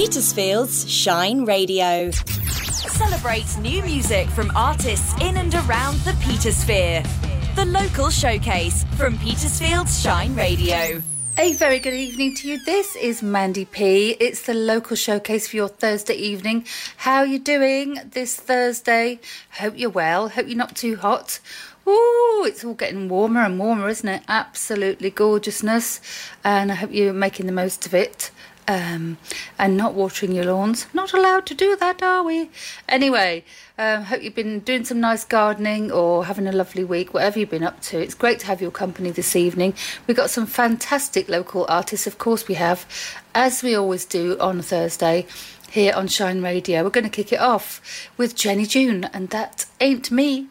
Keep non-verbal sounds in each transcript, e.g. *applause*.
Petersfield's Shine Radio. Celebrate new music from artists in and around the Petersphere. The local showcase from Petersfield's Shine Radio. A very good evening to you. This is Mandy P. It's the local showcase for your Thursday evening. How are you doing this Thursday? Hope you're well. Hope you're not too hot. Ooh, it's all getting warmer and warmer, isn't it? Absolutely gorgeousness. And I hope you're making the most of it. Um, and not watering your lawns. Not allowed to do that, are we? Anyway, um, hope you've been doing some nice gardening or having a lovely week, whatever you've been up to. It's great to have your company this evening. We've got some fantastic local artists, of course, we have, as we always do on Thursday here on Shine Radio. We're going to kick it off with Jenny June, and that ain't me.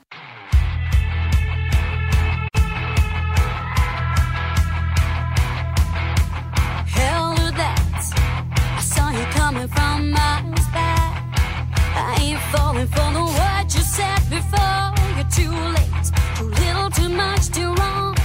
Falling for the word you said before. You're too late, too little, too much, too wrong.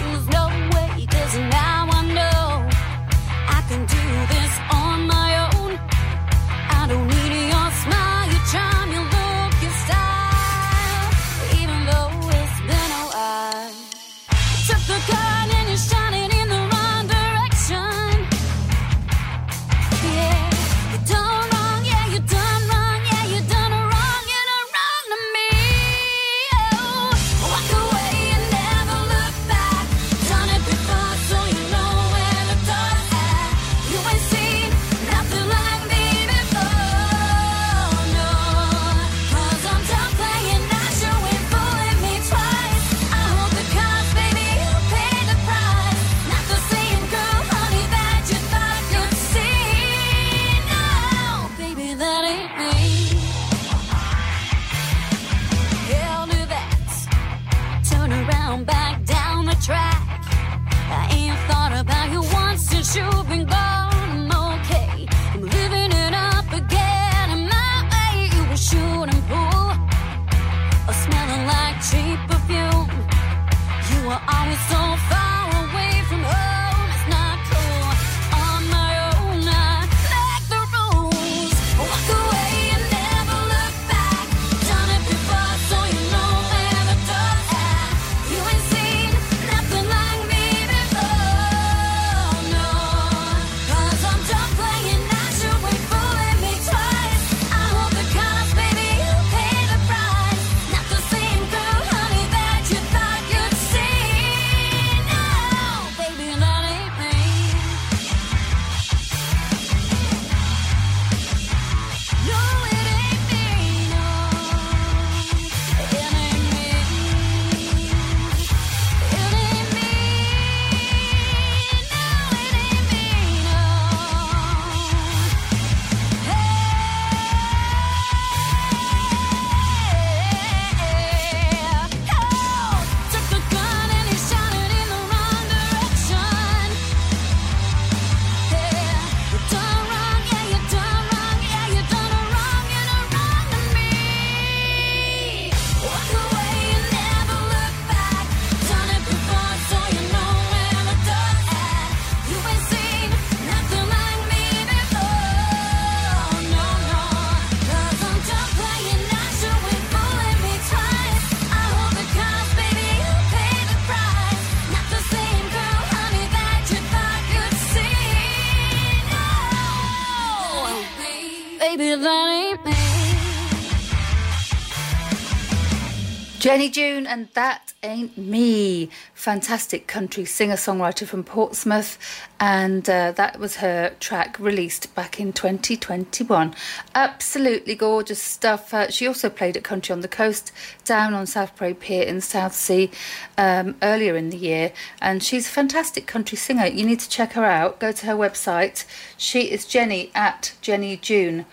Jenny June, and that ain't me. Fantastic country singer songwriter from Portsmouth, and uh, that was her track released back in 2021. Absolutely gorgeous stuff. Uh, she also played at Country on the Coast down on South Parade Pier in Southsea um, earlier in the year, and she's a fantastic country singer. You need to check her out. Go to her website. She is Jenny at jennyjune.co.uk.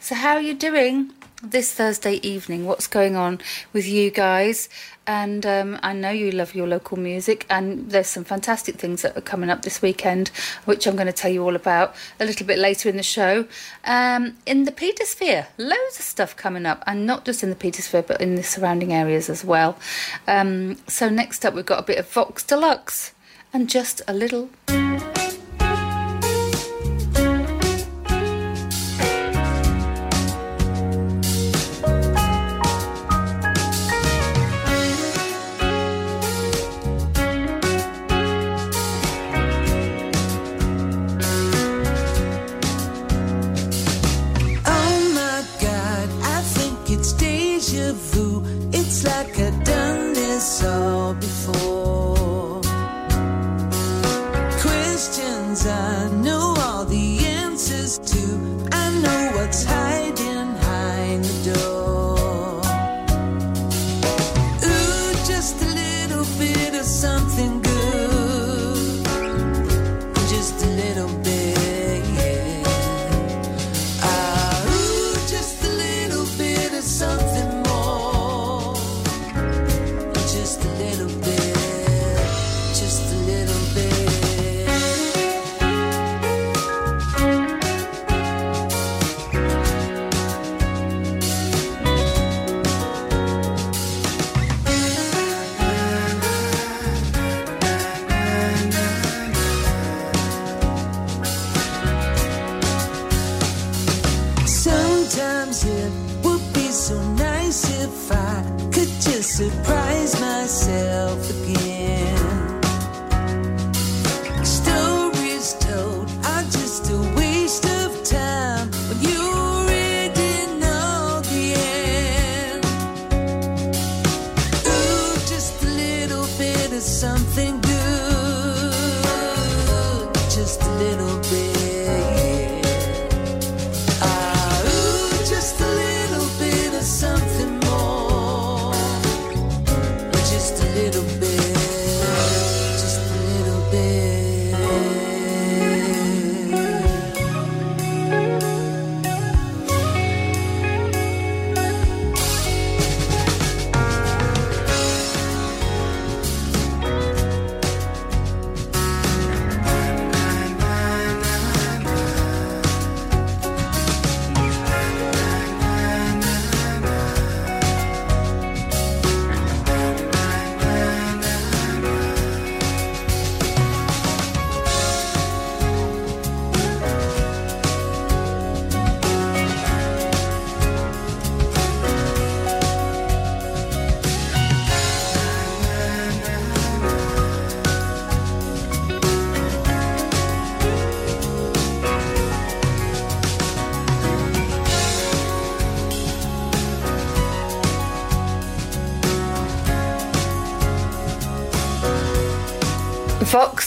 So, how are you doing? This Thursday evening. What's going on with you guys? And um, I know you love your local music, and there's some fantastic things that are coming up this weekend, which I'm going to tell you all about a little bit later in the show. Um, in the Petersphere, loads of stuff coming up, and not just in the Petersphere, but in the surrounding areas as well. Um, so, next up, we've got a bit of Vox Deluxe and just a little.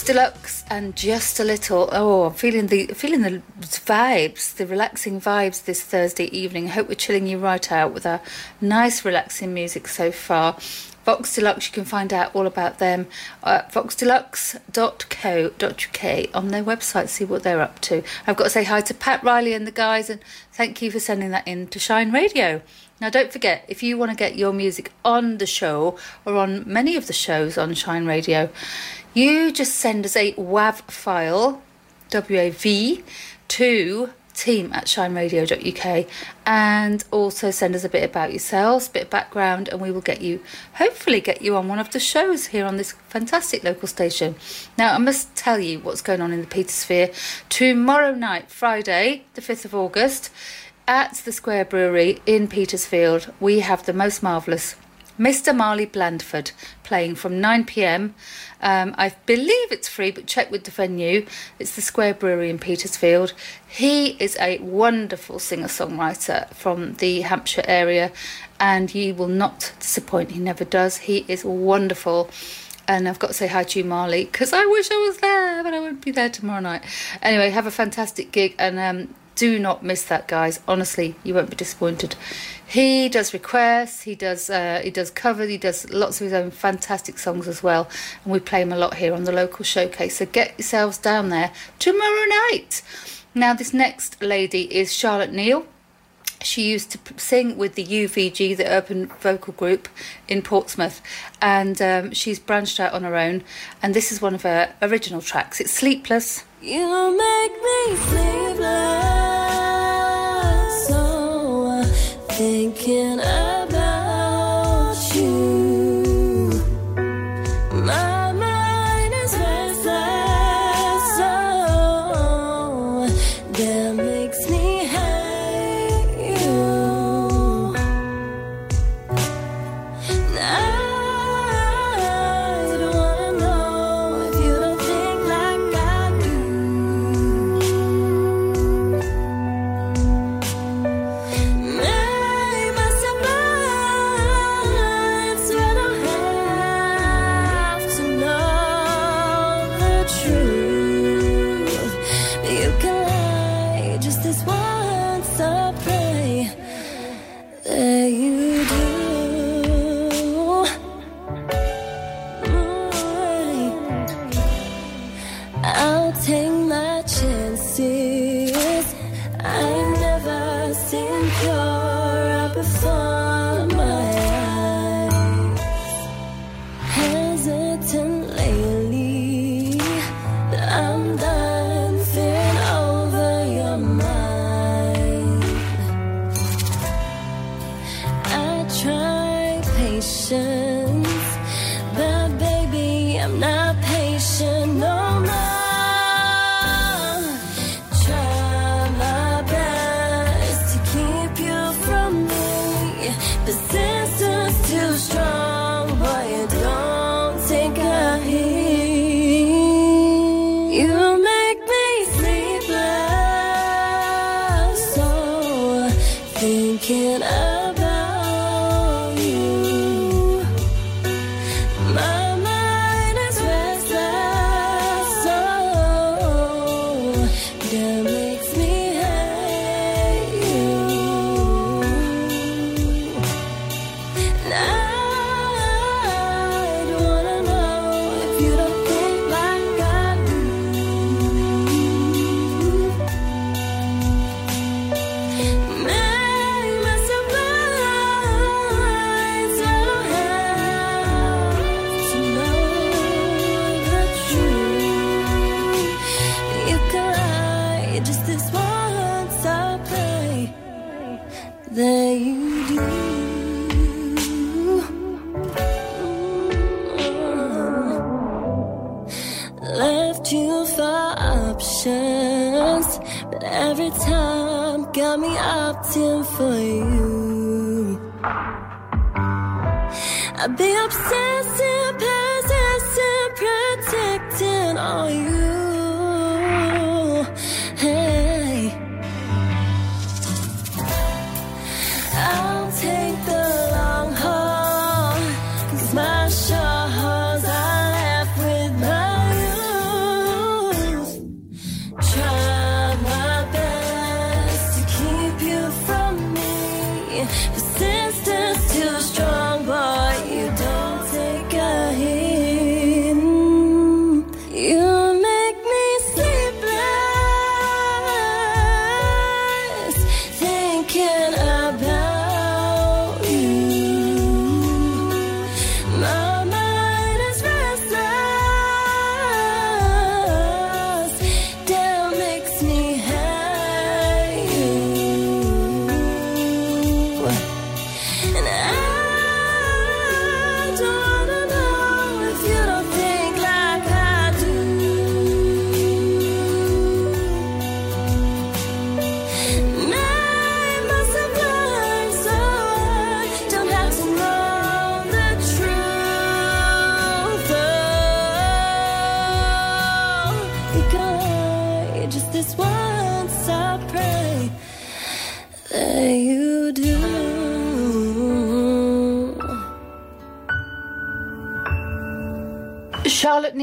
Deluxe and just a little. Oh, feeling the feeling the vibes, the relaxing vibes this Thursday evening. Hope we're chilling you right out with our nice, relaxing music so far. Vox Deluxe, you can find out all about them at voxdeluxe.co.uk on their website, see what they're up to. I've got to say hi to Pat Riley and the guys, and thank you for sending that in to Shine Radio. Now, don't forget, if you want to get your music on the show or on many of the shows on Shine Radio, you just send us a WAV file, W-A-V, to team at shineradio.uk and also send us a bit about yourselves, a bit of background, and we will get you, hopefully, get you on one of the shows here on this fantastic local station. Now, I must tell you what's going on in the Petersphere. Tomorrow night, Friday, the 5th of August, at the Square Brewery in Petersfield, we have the most marvellous Mr. Marley Blandford playing from 9 pm. Um, I believe it's free, but check with the venue. It's the Square Brewery in Petersfield. He is a wonderful singer songwriter from the Hampshire area, and you will not disappoint. He never does. He is wonderful. And I've got to say hi to you, Marley, because I wish I was there, but I won't be there tomorrow night. Anyway, have a fantastic gig, and um, do not miss that, guys. Honestly, you won't be disappointed. He does requests, he does uh, he does covers, he does lots of his own fantastic songs as well, and we play him a lot here on the local showcase. So get yourselves down there tomorrow night. Now, this next lady is Charlotte Neal. She used to sing with the UVG, the Urban Vocal Group in Portsmouth, and um, she's branched out on her own. And this is one of her original tracks. It's Sleepless. You make me sleepless. Thinking about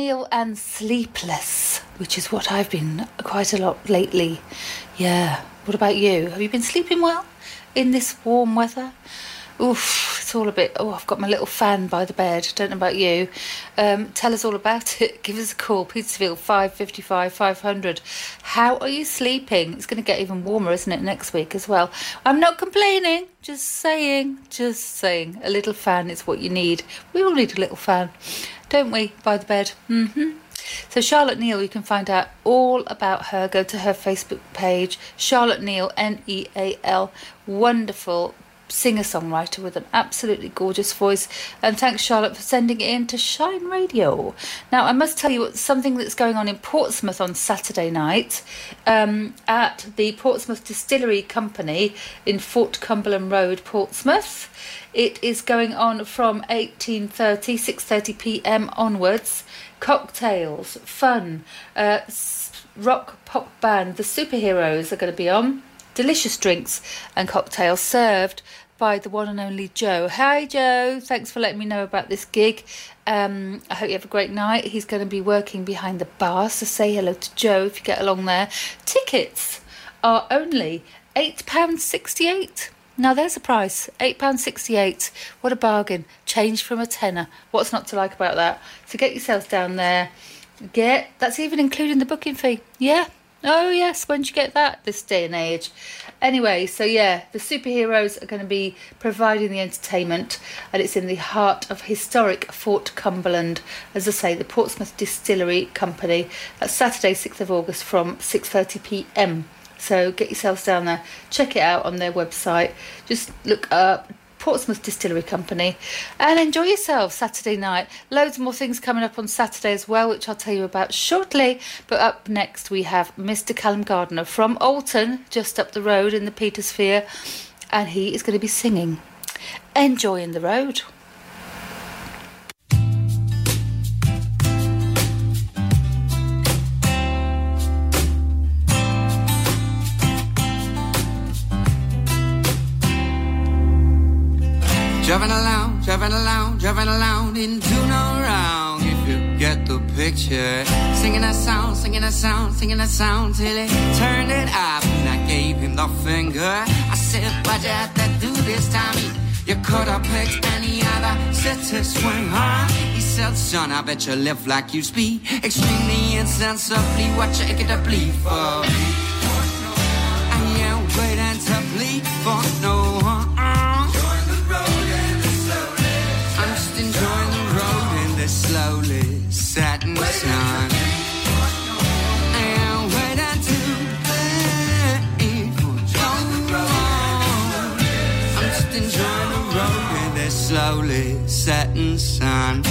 And Sleepless, which is what I've been quite a lot lately. Yeah. What about you? Have you been sleeping well in this warm weather? Oof, it's all a bit. Oh, I've got my little fan by the bed. Don't know about you. Um, tell us all about it. *laughs* Give us a call. Petersfield 555 500. How are you sleeping? It's going to get even warmer, isn't it, next week as well? I'm not complaining. Just saying. Just saying. A little fan is what you need. We all need a little fan, don't we? By the bed. hmm so Charlotte Neal, you can find out all about her. Go to her Facebook page, Charlotte Neal, N-E-A-L. Wonderful singer-songwriter with an absolutely gorgeous voice. And thanks, Charlotte, for sending it in to Shine Radio. Now, I must tell you something that's going on in Portsmouth on Saturday night um, at the Portsmouth Distillery Company in Fort Cumberland Road, Portsmouth. It is going on from 18.30, 6.30 p.m. onwards. Cocktails, fun, uh, rock pop band, the superheroes are going to be on. Delicious drinks and cocktails served by the one and only Joe. Hi, Joe. Thanks for letting me know about this gig. Um, I hope you have a great night. He's going to be working behind the bar, so say hello to Joe if you get along there. Tickets are only £8.68. Now there's a price, £8.68. What a bargain. Change from a tenner. What's not to like about that? So get yourselves down there. Get, that's even including the booking fee. Yeah. Oh, yes. When would you get that this day and age? Anyway, so yeah, the superheroes are going to be providing the entertainment, and it's in the heart of historic Fort Cumberland. As I say, the Portsmouth Distillery Company. That's Saturday, 6th of August from 6:30 p.m. So get yourselves down there, check it out on their website. Just look up Portsmouth Distillery Company and enjoy yourself Saturday night. Loads more things coming up on Saturday as well, which I'll tell you about shortly. But up next, we have Mr. Callum Gardner from Alton, just up the road in the Petersphere, and he is going to be singing Enjoying the Road. Driving along, driving along, driving along into no wrong if you get the picture. Singing that song, singing that song, singing that song till he turned it up and I gave him the finger. I said, why'd you have to do this, Tommy? You could have picked any other city swing, huh? He said, son, I bet you live like you speak extremely insensibly. What you get to bleed for? I ain't waiting to bleed for no setting sun. I ain't waiting to bleed for no one. I'm just enjoying the road in this slowly setting sun.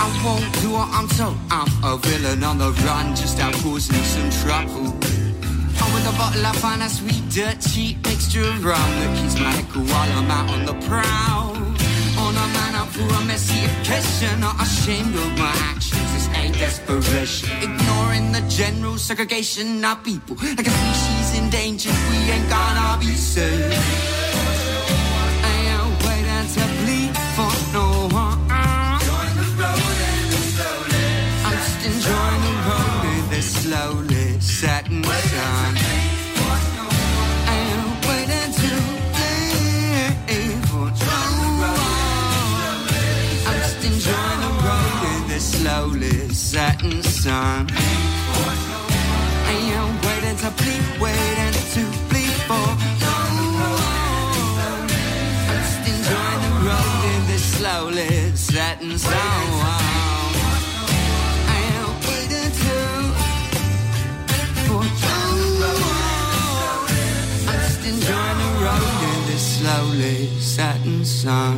I won't do what I'm told. I'm a villain on the run, just out causing some trouble. Oh, with a bottle, I find a sweet, dirt, cheap mixture of rum that keeps my liquor while I'm out on the prowl. On a man up for a messy occasion, not ashamed of my actions. This ain't desperation, ignoring the general segregation of people like a species endangered. We ain't gonna be safe. Sun.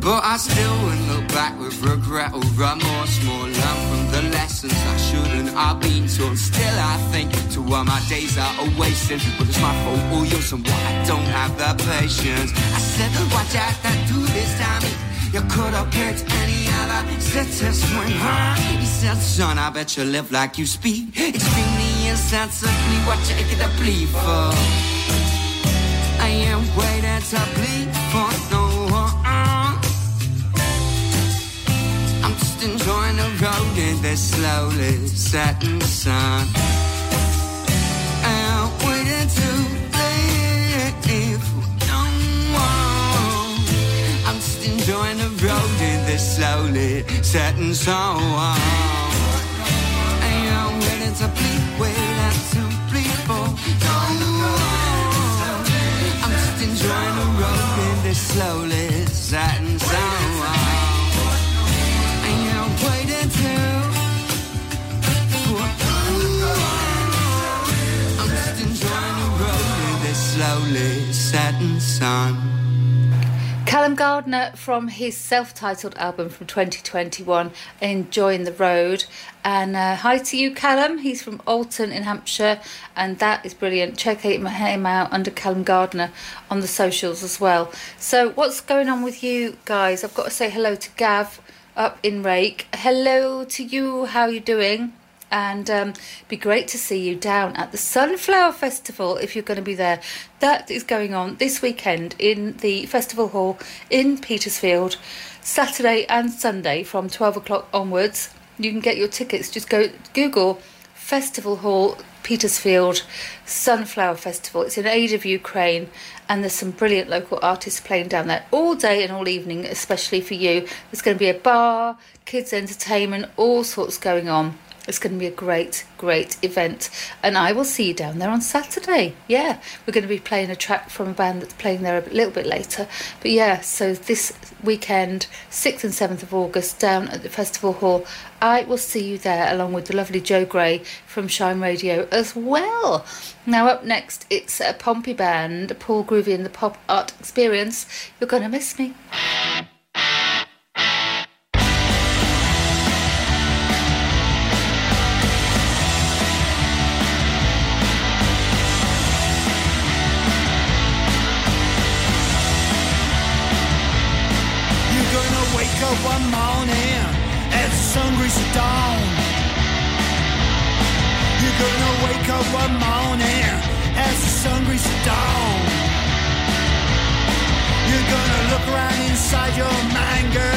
But I still wouldn't look back with regret or remorse. More small learn from the lessons I shouldn't have been taught. Still, I think to why my days are a wasting. But it's my fault or yours and why I don't have the patience. I said, oh, watch out, that do this time. You could have picked other city swing, huh? He said, son, I bet you live like you speak. Extremely insensibly, what you get to bleed for? I am waiting to bleed for no one. I'm just enjoying the road in this slowly setting sun. Setting sun. I'm waiting to bleed, waiting to bleed for. I'm just enjoying the road in this slowly sun. I am waiting to. I'm just enjoying the road in this slowly setting sun. Callum Gardner from his self titled album from 2021, Enjoying the Road. And uh, hi to you, Callum. He's from Alton in Hampshire, and that is brilliant. Check him out under Callum Gardner on the socials as well. So, what's going on with you guys? I've got to say hello to Gav up in Rake. Hello to you. How are you doing? And um, be great to see you down at the Sunflower Festival if you're going to be there. That is going on this weekend in the festival hall in Petersfield, Saturday and Sunday from 12 o'clock onwards. You can get your tickets. Just go Google Festival Hall, Petersfield Sunflower Festival. It's in aid of Ukraine, and there's some brilliant local artists playing down there all day and all evening, especially for you. There's going to be a bar, kids' entertainment, all sorts going on. It's going to be a great, great event. And I will see you down there on Saturday. Yeah, we're going to be playing a track from a band that's playing there a little bit later. But yeah, so this weekend, 6th and 7th of August, down at the Festival Hall, I will see you there along with the lovely Joe Gray from Shine Radio as well. Now, up next, it's a Pompey band, Paul Groovie and the Pop Art Experience. You're going to miss me. Inside your mind,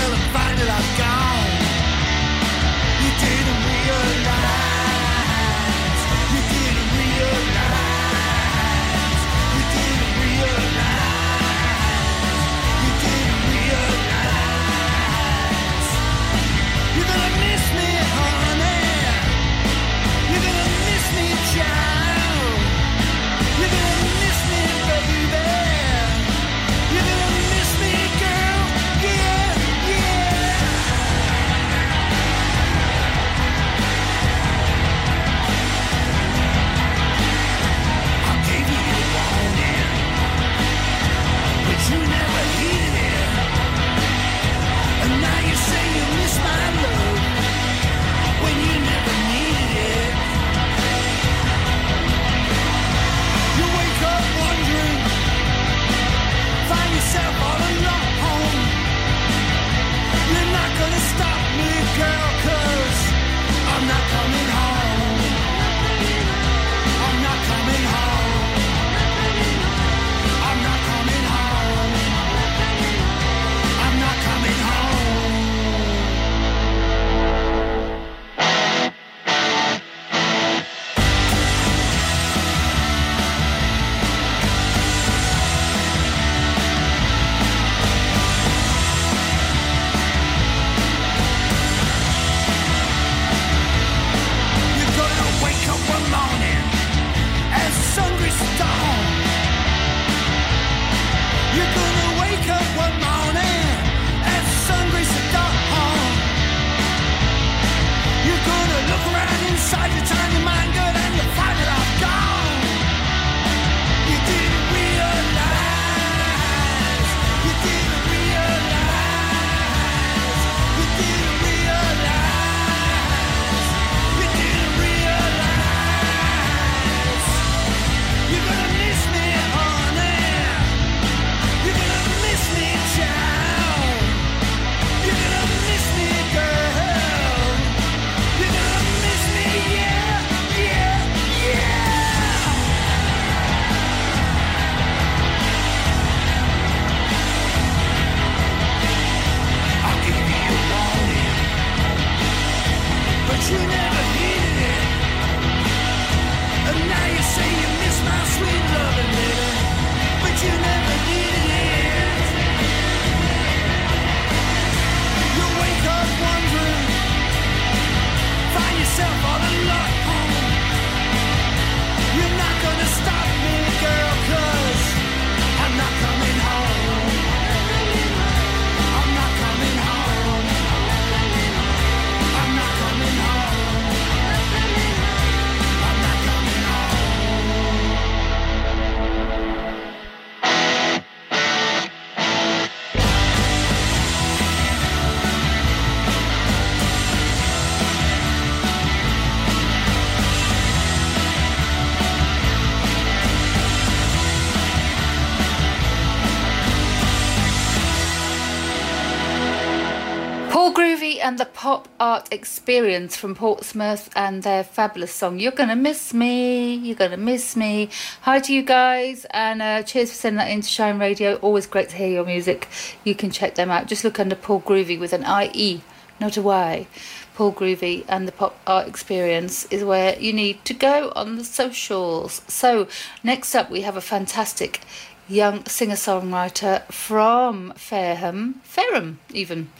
and the Pop Art Experience from Portsmouth and their fabulous song, You're Gonna Miss Me, You're Gonna Miss Me. Hi to you guys, and uh, cheers for sending that in to Shine Radio. Always great to hear your music. You can check them out. Just look under Paul Groovie with an IE, not a Y. Paul Groovie and the Pop Art Experience is where you need to go on the socials. So, next up, we have a fantastic young singer songwriter from Fareham, Fareham even.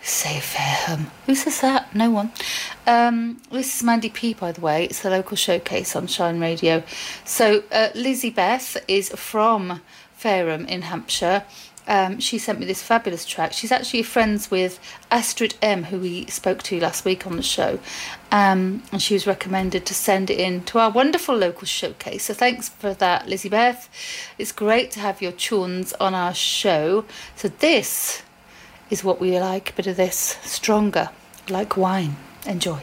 Say Fairham. Who says that? No one. Um, this is Mandy P, by the way. It's the local showcase on Shine Radio. So uh, Lizzie Beth is from Fairham in Hampshire. Um, she sent me this fabulous track. She's actually friends with Astrid M, who we spoke to last week on the show, um, and she was recommended to send it in to our wonderful local showcase. So thanks for that, Lizzie Beth. It's great to have your tunes on our show. So this is what we like, a bit of this stronger, like wine. Enjoy.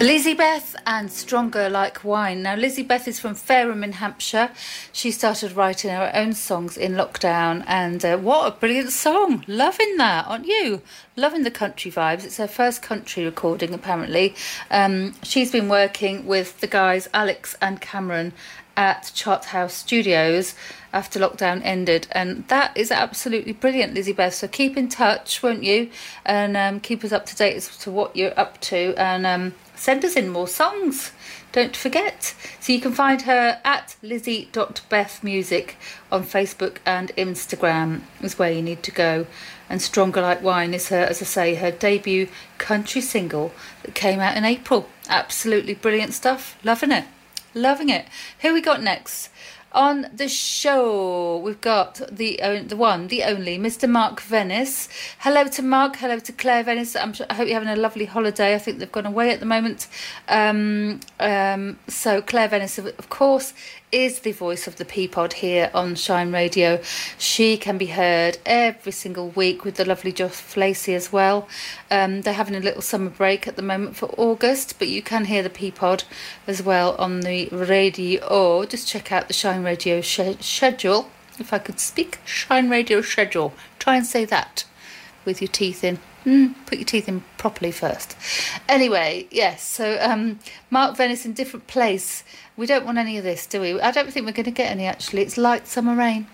Lizzie Beth and Stronger Like Wine. Now, Lizzie Beth is from Fareham in Hampshire. She started writing her own songs in lockdown, and uh, what a brilliant song! Loving that, aren't you? Loving the country vibes. It's her first country recording, apparently. Um, she's been working with the guys Alex and Cameron at Chart House Studios after lockdown ended, and that is absolutely brilliant, Lizzie Beth. So keep in touch, won't you? And um, keep us up to date as to what you're up to, and um, send us in more songs. Don't forget. So you can find her at lizzie.bethmusic on Facebook and Instagram is where you need to go. And Stronger Like Wine is her, as I say, her debut country single that came out in April. Absolutely brilliant stuff. Loving it. Loving it. Who we got next? On the show, we've got the the one, the only, Mr. Mark Venice. Hello to Mark. Hello to Claire Venice. Sure, I hope you're having a lovely holiday. I think they've gone away at the moment. Um, um, so Claire Venice, of course, is the voice of the Peapod here on Shine Radio. She can be heard every single week with the lovely Joss Lacey as well. Um, they're having a little summer break at the moment for August, but you can hear the Peapod as well on the radio. Just check out the Shine Radio sch- schedule. If I could speak, Shine Radio schedule. Try and say that with your teeth in. Mm, put your teeth in properly first. Anyway, yes. So um, Mark Venice in different place. We don't want any of this, do we? I don't think we're going to get any. Actually, it's light summer rain.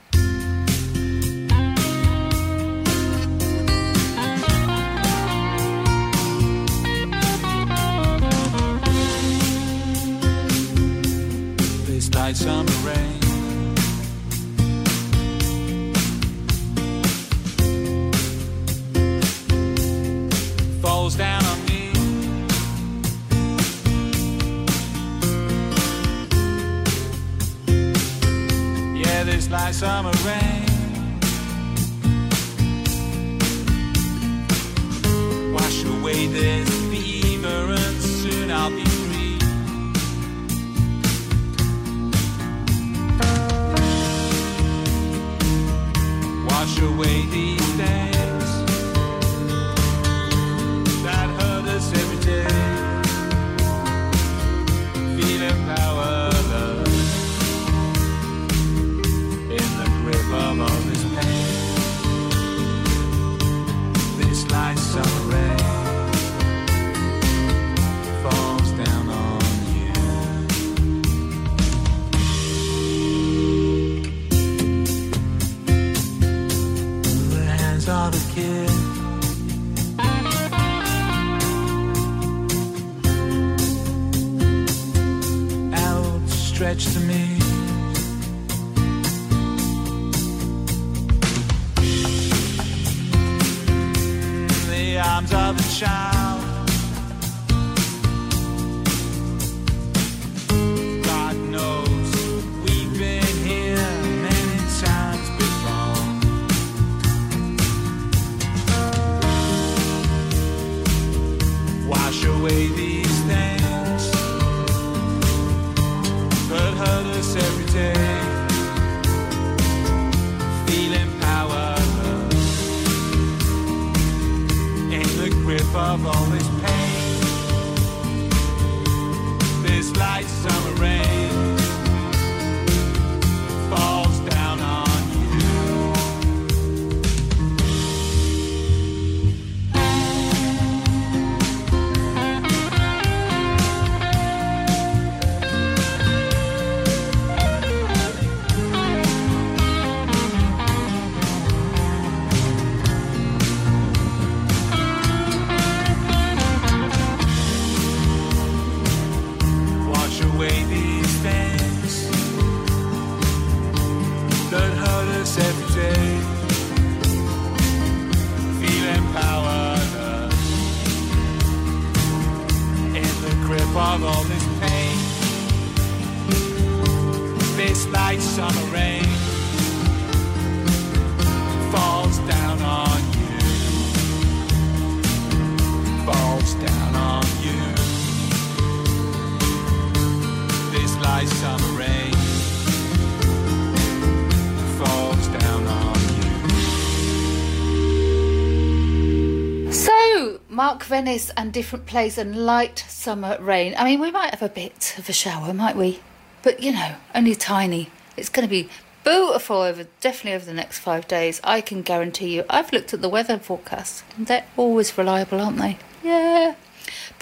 Mark Venice and different place and light summer rain. I mean, we might have a bit of a shower, might we? But you know, only tiny. It's going to be beautiful over definitely over the next five days. I can guarantee you. I've looked at the weather forecast. and They're always reliable, aren't they? Yeah.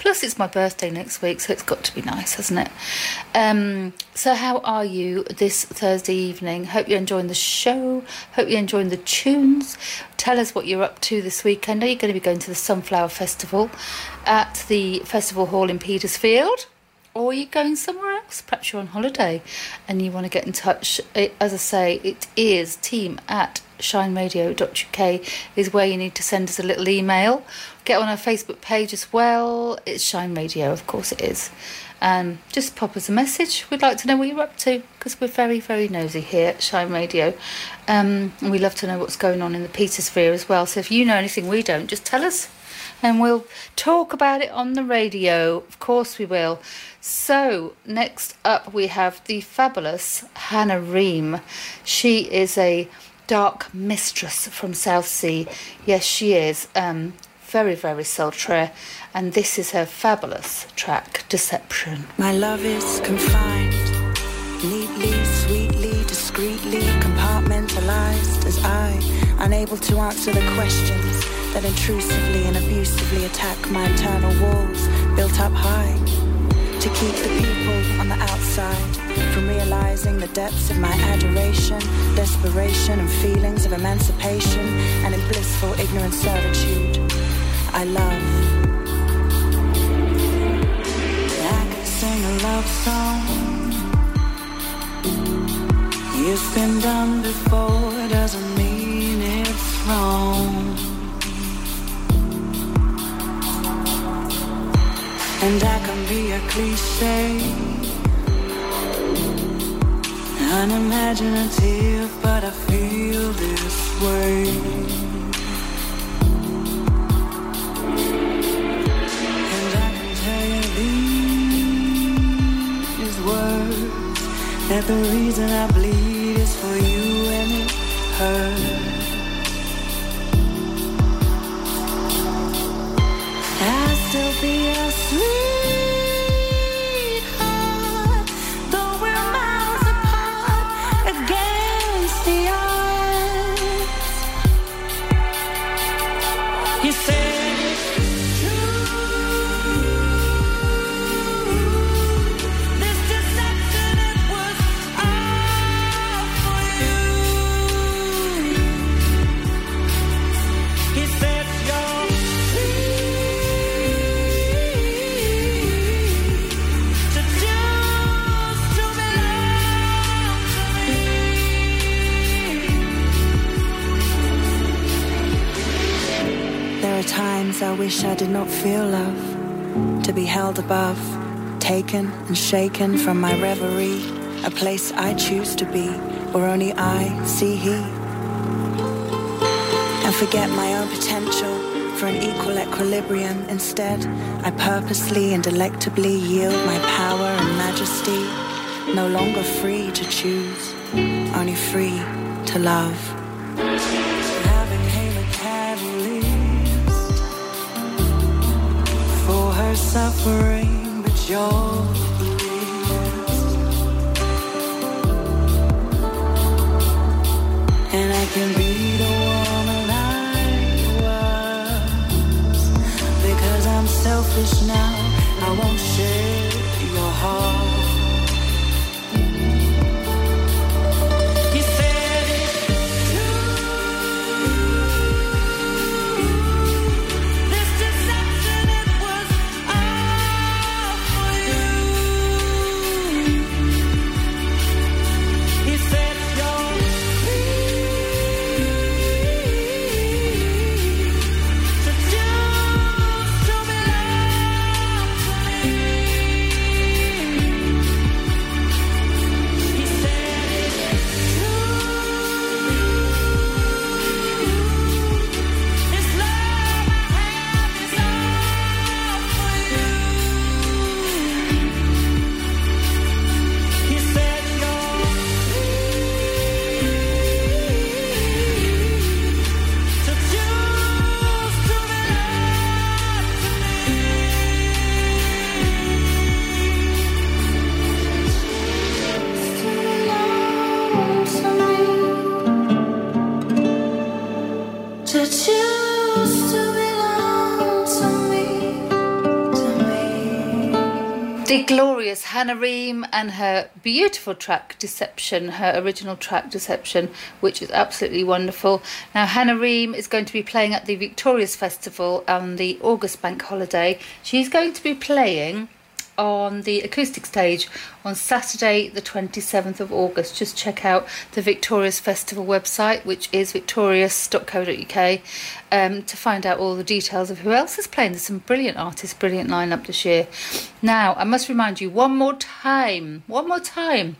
Plus, it's my birthday next week, so it's got to be nice, hasn't it? Um, so, how are you this Thursday evening? Hope you're enjoying the show. Hope you're enjoying the tunes. Tell us what you're up to this weekend. Are you going to be going to the Sunflower Festival at the Festival Hall in Petersfield? Or are you going somewhere else? Perhaps you're on holiday and you want to get in touch. It, as I say, it is team at shineradio.uk is where you need to send us a little email. Get on our Facebook page as well. It's Shine Radio, of course it is. Um, just pop us a message. We'd like to know what you're up to because we're very, very nosy here at Shine Radio. Um, and we love to know what's going on in the Petersphere as well. So if you know anything we don't, just tell us and we'll talk about it on the radio. Of course, we will. So, next up, we have the fabulous Hannah Ream. She is a dark mistress from Southsea. Yes, she is. Um, very, very sultry. And this is her fabulous track, Deception. My love is confined, neatly, sweetly, discreetly compartmentalized as I, unable to answer the questions that intrusively and abusively attack my internal walls built up high to keep the people on the outside from realizing the depths of my adoration, desperation, and feelings of emancipation and in blissful ignorant servitude. I love. I could sing a love song. It's been done before, doesn't mean it's wrong. And I can be a cliche, unimaginative, but I feel this way. That the reason I bleed is for you and it hurts. I still be a wish I did not feel love, to be held above, taken and shaken from my reverie, a place I choose to be, where only I see he and forget my own potential for an equal equilibrium. Instead, I purposely and delectably yield my power and majesty, no longer free to choose, only free to love. Suffering, but you're bliss. And I can be the woman I was because I'm selfish now. I won't share glorious Hannah Ream and her beautiful track Deception, her original track Deception, which is absolutely wonderful. Now, Hannah Ream is going to be playing at the Victorious Festival on the August bank holiday. She's going to be playing on the acoustic stage on Saturday, the 27th of August. Just check out the Victorious Festival website, which is victorious.co.uk, um, to find out all the details of who else is playing. There's some brilliant artists, brilliant lineup this year. Now, I must remind you one more time, one more time.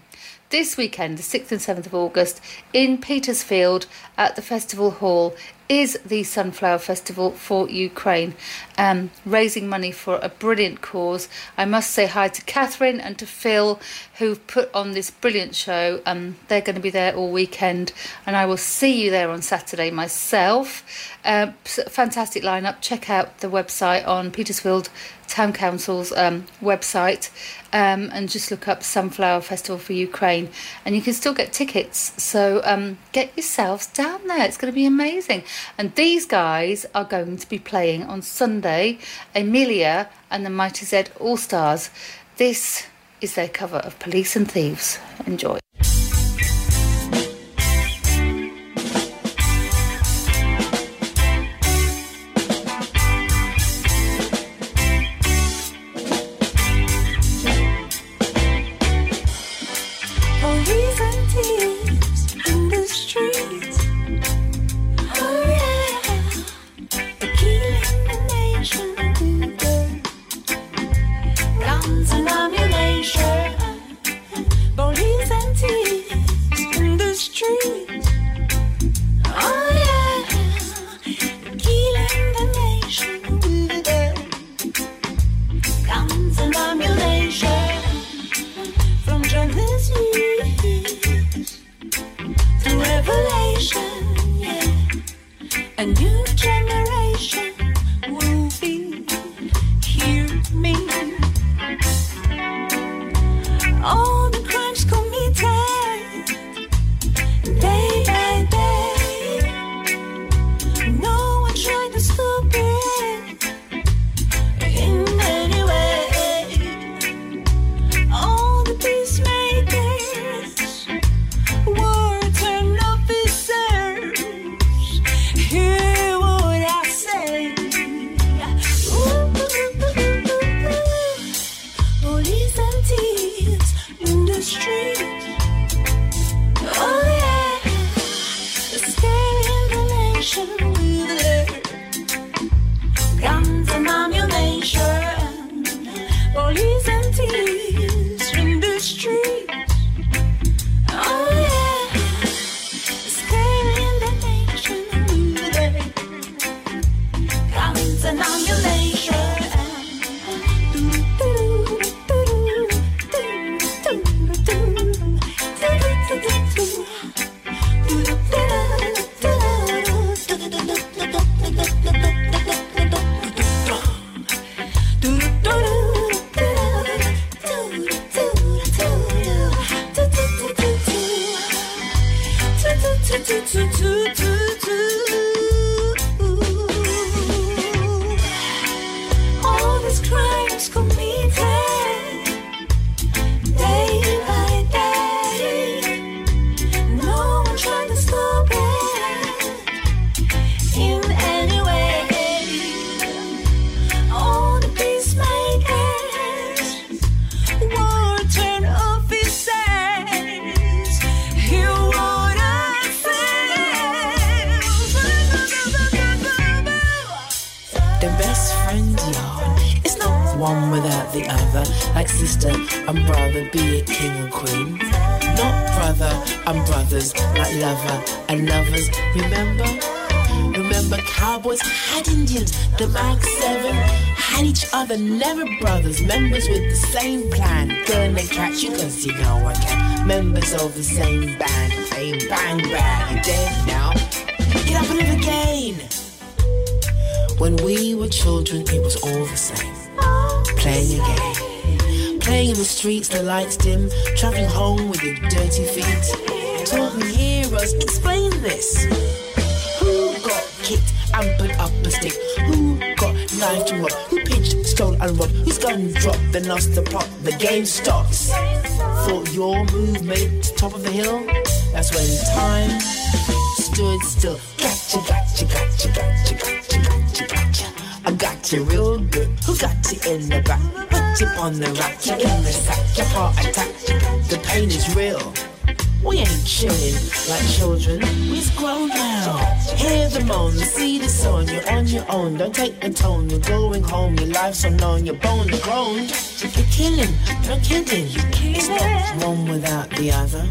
This weekend, the 6th and 7th of August, in Petersfield at the Festival Hall, is the Sunflower Festival for Ukraine, um, raising money for a brilliant cause. I must say hi to Catherine and to Phil, who've put on this brilliant show. Um, they're going to be there all weekend, and I will see you there on Saturday myself. Uh, fantastic lineup. Check out the website on Petersfield Town Council's um, website um, and just look up Sunflower Festival for Ukraine, and you can still get tickets. So um, get yourselves down there. It's going to be amazing. And these guys are going to be playing on Sunday. Amelia and the Mighty Z All Stars. This is their cover of Police and Thieves. Enjoy. Police and thieves brothers. Members with the same plan. Gonna catch you, cause you know I can. Members of the same band. Bang, bang, bang. You're dead now. Get up and live again. When we were children, it was all the same. Playing a game. Playing in the streets, the lights dim. Traveling home with your dirty feet. Talk me, hear explain this. Who got kicked and put up a stick? Who got knife to rob? Who pinched, stole, and robbed? Who's gun dropped, then lost the plot? The game stops. Thought your move made to top of the hill? That's when time stood still. Gotcha, gotcha, gotcha, gotcha, gotcha, gotcha, gotcha. I got you real good. Who got you in the back? Put you on the rack, you in the sack, your heart attack. The pain is real. We ain't chilling like children. We's grown now. Hear the moan, see the song. You're on your own. Don't take the tone. You're going home. Your life's unknown. You're bone grown. You're killing. No kidding. It's not one without the other.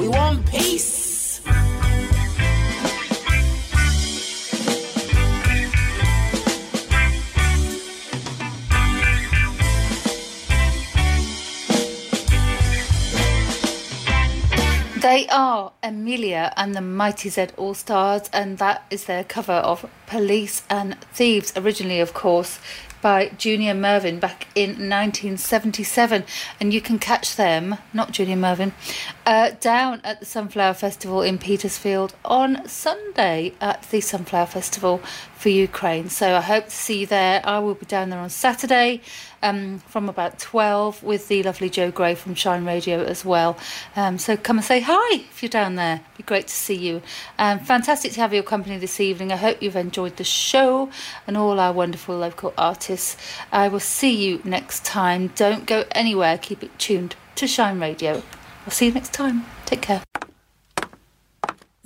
We want peace. They are Amelia and the Mighty Z All Stars, and that is their cover of Police and Thieves, originally, of course, by Junior Murvin back in 1977. And you can catch them, not Junior Murvin, uh, down at the Sunflower Festival in Petersfield on Sunday at the Sunflower Festival for Ukraine. So I hope to see you there. I will be down there on Saturday um, from about 12 with the lovely Joe Gray from Shine Radio as well. Um, so come and say hi if you're down there. Be great to see you. Um, fantastic to have your company this evening. I hope you've enjoyed the show and all our wonderful local artists. I will see you next time. Don't go anywhere. Keep it tuned to Shine Radio. I'll see you next time. Take care.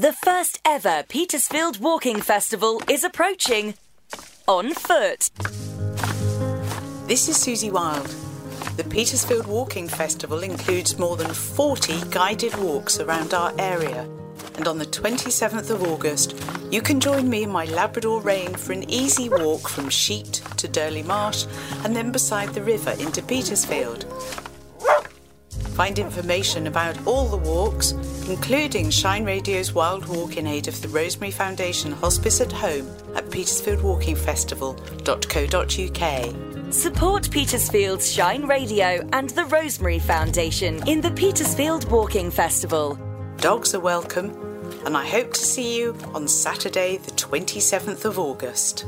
The first ever Petersfield Walking Festival is approaching on foot. This is Susie Wild. The Petersfield Walking Festival includes more than 40 guided walks around our area. And on the 27th of August, you can join me in my Labrador Rain for an easy walk from Sheet to Durleighmarsh and then beside the river into Petersfield. Find information about all the walks, including Shine Radio's Wild Walk in aid of the Rosemary Foundation Hospice at Home at petersfieldwalkingfestival.co.uk. Support Petersfield's Shine Radio and the Rosemary Foundation in the Petersfield Walking Festival. Dogs are welcome, and I hope to see you on Saturday, the 27th of August.